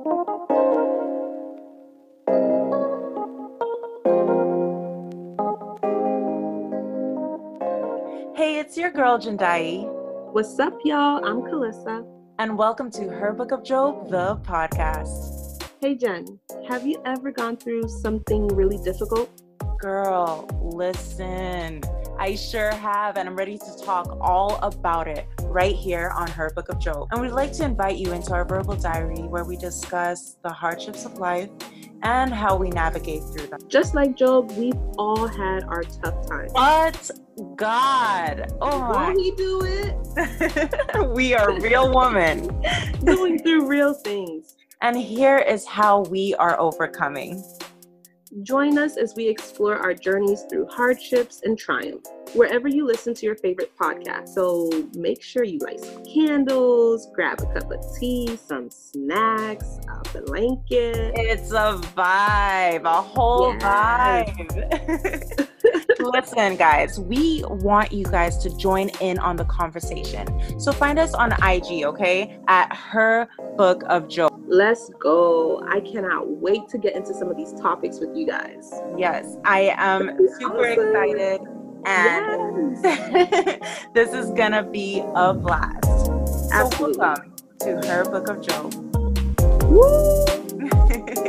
Hey, it's your girl Jandai. What's up, y'all? I'm Kalissa. And welcome to Her Book of Job, the podcast. Hey, Jen, have you ever gone through something really difficult? Girl, listen. I sure have, and I'm ready to talk all about it right here on Her Book of Job. And we'd like to invite you into our verbal diary where we discuss the hardships of life and how we navigate through them. Just like Job, we've all had our tough times. But God, oh Won't he do it? we are real women. Going through real things. And here is how we are overcoming. Join us as we explore our journeys through hardships and triumph, wherever you listen to your favorite podcast. So make sure you light some candles, grab a cup of tea, some snacks, a blanket. It's a vibe, a whole Yes. vibe. Listen, guys, we want you guys to join in on the conversation. So find us on IG, okay, at Her Book of Job. Let's go. I cannot wait to get into some of these topics with you guys. Yes, I am super Awesome. excited, and Yes. this is gonna be a blast. So welcome to Her Book of Job. Woo!